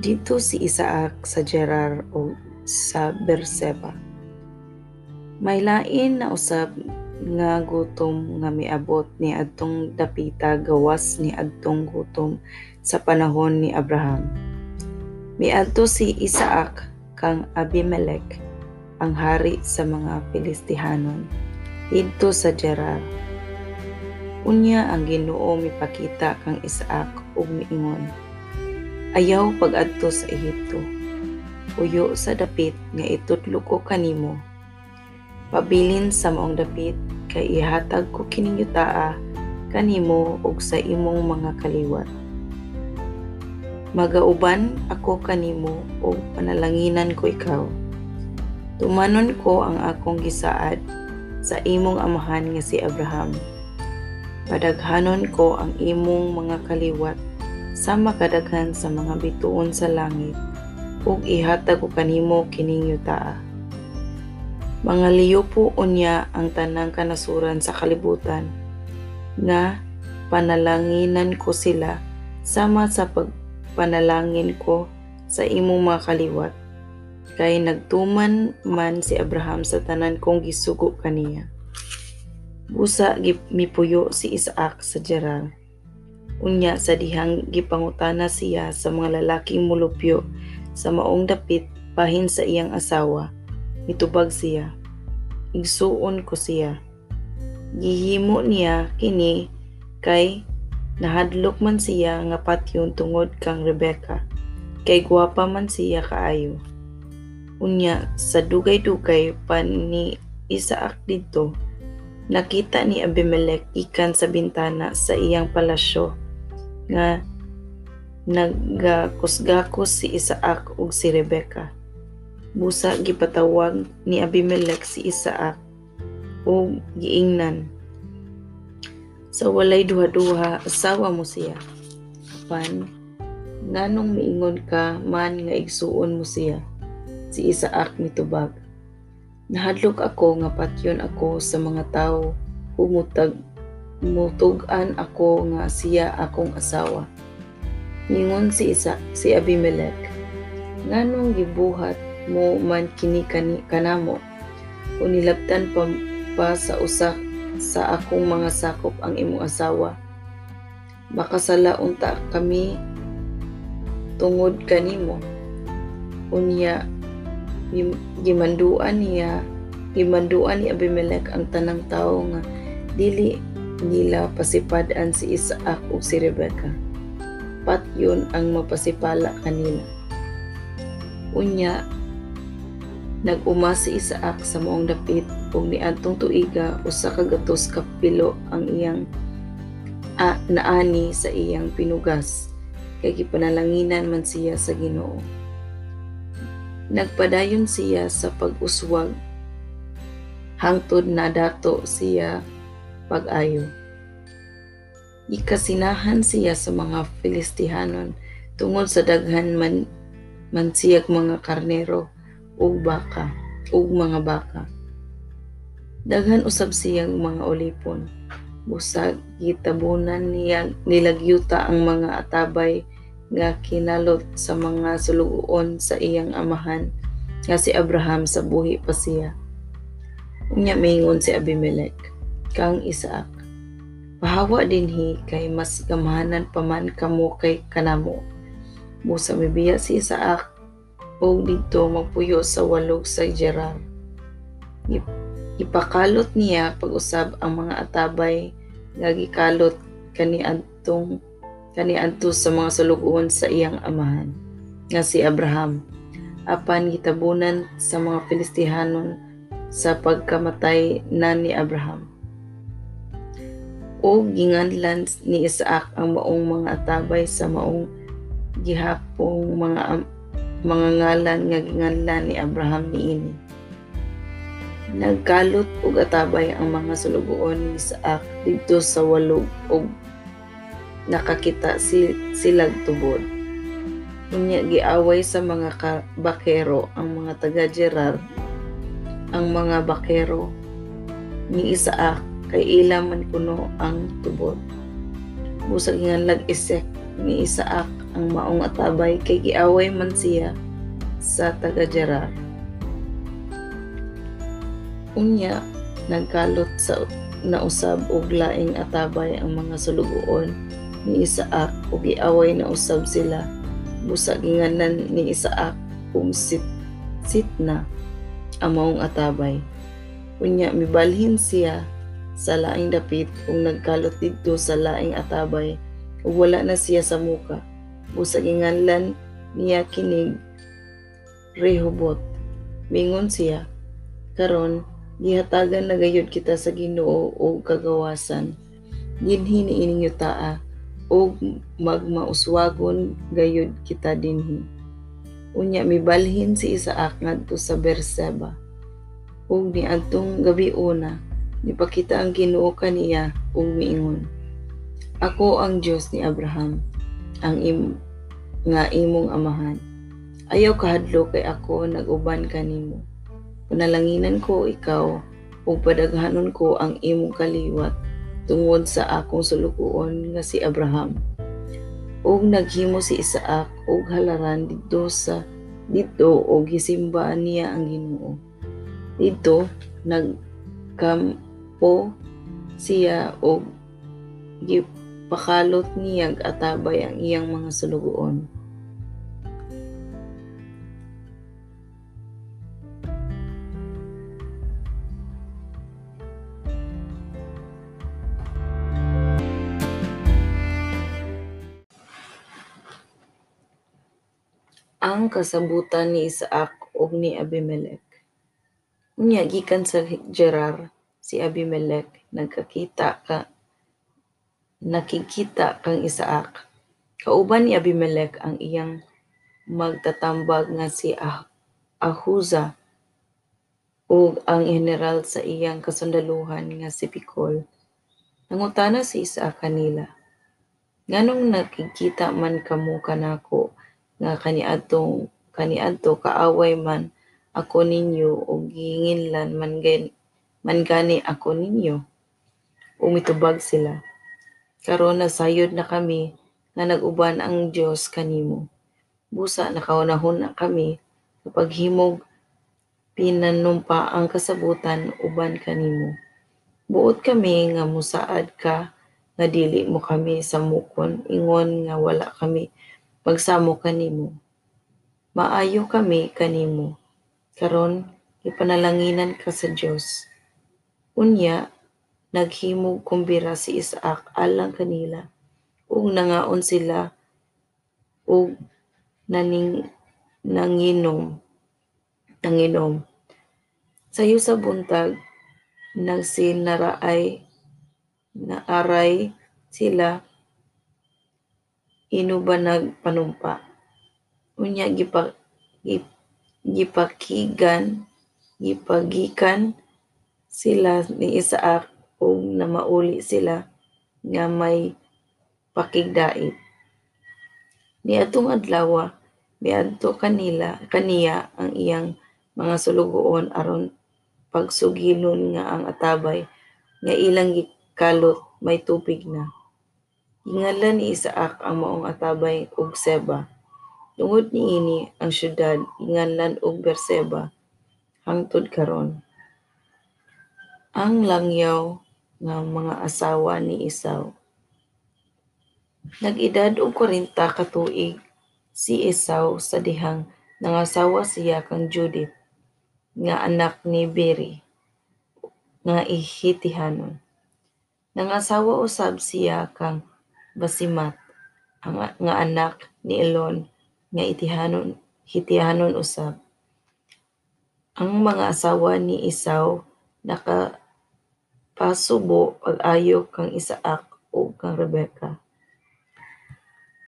Dito si Isaac sa Gerar o sa Berseba. May lain na usab nga gutom nga miabot ni adtong dapita gawas ni adtong gutom sa panahon ni Abraham. Miadto si Isaac kang Abimelech ang hari sa mga Filistihanon didto sa Gerar. Unya ang Ginoo mipakita kang Isaac ug miingon Ayaw pag-adto sa Ehipto. Uyo sa dapit nga itutlo ko kanimo. Pabilin sa maong dapit kay ihatag ko kining yutaa kanimo ug sa imong mga kaliwat. Magauban ako kanimo ug panalanginan ko ikaw. Tumanon ko ang akong gisaad sa imong amahan nga si Abraham. Padaghanon ko ang imong mga kaliwat sa makadaghan sa mga bituon sa langit ug ihatag ko kanimo kining yutaa. Mga liyo po unya ang tanang kanasuran sa kalibutan nga panalanginan ko sila sama sa pagpanalangin ko sa imong mga kaliwat kay nagtuman man si Abraham sa tanan kong gisugo kaniya. Busa mipuyo si Isaac sa Gerar Unya sa dihang gipangutana siya sa mga lalaking mulupyo sa maong dapit bahin sa iyang asawa. Mitubag siya. Igsuon ko siya. Gihimo niya kini kay nahadlok man siya nga patyon tungod kang Rebecca. Kay gwapa man siya kaayo. Unya sa dugay-dugay pa ni Isaac dito nakita ni Abimelech ikan sa bintana sa iyang palasyo nga nagakusgakos si Isaac ug si Rebecca. Busa gipatawag ni Abimelech si Isaac ug giingnan. Sa walay duha-duha, asawa mo siya. Pan, nganong miingon ka man nga igsuon mo siya. Si Isaac mitubag. Nahadlok ako nga patyon ako sa mga tao humutag mutugan ako nga siya akong asawa. Ningon si isa si Abimelech, nganong gibuhat mo man kini kanamo kung nilabtan pa, pa sa usa sa akong mga sakop ang imong asawa. Makasala unta kami tungod kanimo. Unya gimanduan niya gimanduan ni Abimelech ang tanang tao nga dili nila pasipadan si Isaac o si Rebecca. Pat yun ang mapasipala kanila. Unya, nag-uma si Isaac sa maong dapit ug niadtong tuiga usa ka gatos ka pilo ang iyang a, naani sa iyang pinugas kay gipanalanginan man siya sa Ginoo. Nagpadayon siya sa pag-uswag hangtod na dato siya pag-ayo. Ikasinahan siya sa mga Filistihanon tungod sa daghan man, man siyag mga karnero ug baka ug mga baka. Daghan usab siyang mga olipon. Busag gitabunan niya nilagyuta ang mga atabay nga kinalot sa mga sulugoon sa iyang amahan nga si Abraham sa buhi pa siya. Unya mingon si Abimelech kang Isaac. Pahawa dinhi kay mas gamahanan pa man kamo kay kanamo. Busa mibiya si Isaac og didto magpuyo sa walog sa Gerar. Ipakalot niya pag-usab ang mga atabay nga gikalot kani adtong kani adto sa mga sulugoon sa iyang amahan nga si Abraham apan gitabunan sa mga Filistihanon sa pagkamatay na ni Abraham o ginganlan ni Isaac ang maong mga atabay sa maong gihapong mga mga ngalan nga ginganlan ni Abraham niini. Nagkalot og atabay ang mga sulugoon ni Isaac didto sa walog og nakakita si, silag tubod. Unya giaway sa mga bakero ang mga taga Gerar ang mga bakero ni Isaac kay ila man kuno ang tubod. Busag nga lag isek ni Isaac ang maong atabay kay giaway man siya sa taga Gerar. Unya, nagkalot sa nausab og laing atabay ang mga sulugoon ni Isaak ug giaway na usab sila busa ginganan ni Isaak ug sit sitna ang maong atabay. Unya mibalhin siya sa laing dapit kung nagkalot didto sa laing atabay ug wala na siya sa muka. Busa ginganlan niya kinig Rehobot. Mingon siya, karon gihatagan na gayud kita sa Ginoo og kagawasan. Dinhi niining taa og magmauswagon gayud kita dinhi. Unya mibalhin si Isaak ngadto sa Berseba. Ug niadtong gabi una, nipakita ang Ginoo kaniya ug miingon. Ako ang Dios ni Abraham, ang im nga imong amahan. Ayaw kahadlo kay ako nag-uban kanimo. Panalanginan ko ikaw ug padaghanon ko ang imong kaliwat tungod sa akong sulugoon nga si Abraham. Ug naghimo si Isaak og halaran didto sa didto og gisimba niya ang Ginoo. Didto nagkampo siya og gipakalot niya atabay ang iyang mga sulugoon. ang kasabutan ni Isaac ug ni Abimelech. Unya gikan sa Gerar si Abimelech nagkakita ka nakikita kang Isaac. Kauban ni Abimelech ang iyang magtatambag nga si ah Ahuza ug ang general sa iyang kasundaluhan nga si Pikol. Nangutana si Isaac kanila. Nganong nakikita man kamo kanako nga kaniadtong kaniadto kaaway man ako ninyo o gihinginlan man gani, man gani ako ninyo umitubag sila karon nasayod na kami nga naguban ang Dios kanimo busa nakaunahon na kami kapag himog pinanumpa ang kasabutan uban kanimo buot kami nga musaad ka nga dili mo kami sa mukon ingon nga wala kami pagsamo kanimo. Maayo kami kanimo. Karon ipanalanginan ka sa Dios. Unya naghimog kumbira si Isaac alang kanila ug nangaon sila ug naning nanginom nanginom. Sayo sa buntag nagsinaraay naaray sila ino ba nagpanumpa? Unya gipa gipakigan gipagikan sila ni Isaac ug na mauli sila nga may pakigdait ni atong adlaw miadto kanila kaniya ang iyang mga sulugoon aron pagsugilon nga ang atabay nga ilang gikalot may tubig na Gingalan ni Isaac ang maong atabay ug Seba. Tungod niini ang syudad ginganlan og Berseba hangtod karon. Ang langyaw nga mga asawa ni Isaw. Nag-edad og 40 ka si Esau sa dihang nangasawa siya kang Judith nga anak ni Beri nga ihitihanon. Nangasawa usab siya kang Basimat ang nga anak ni Elon nga itihanon hitihanon usab. Ang mga asawa ni Isaw naka pasubo pag-ayo kang Isaak o kang Rebecca.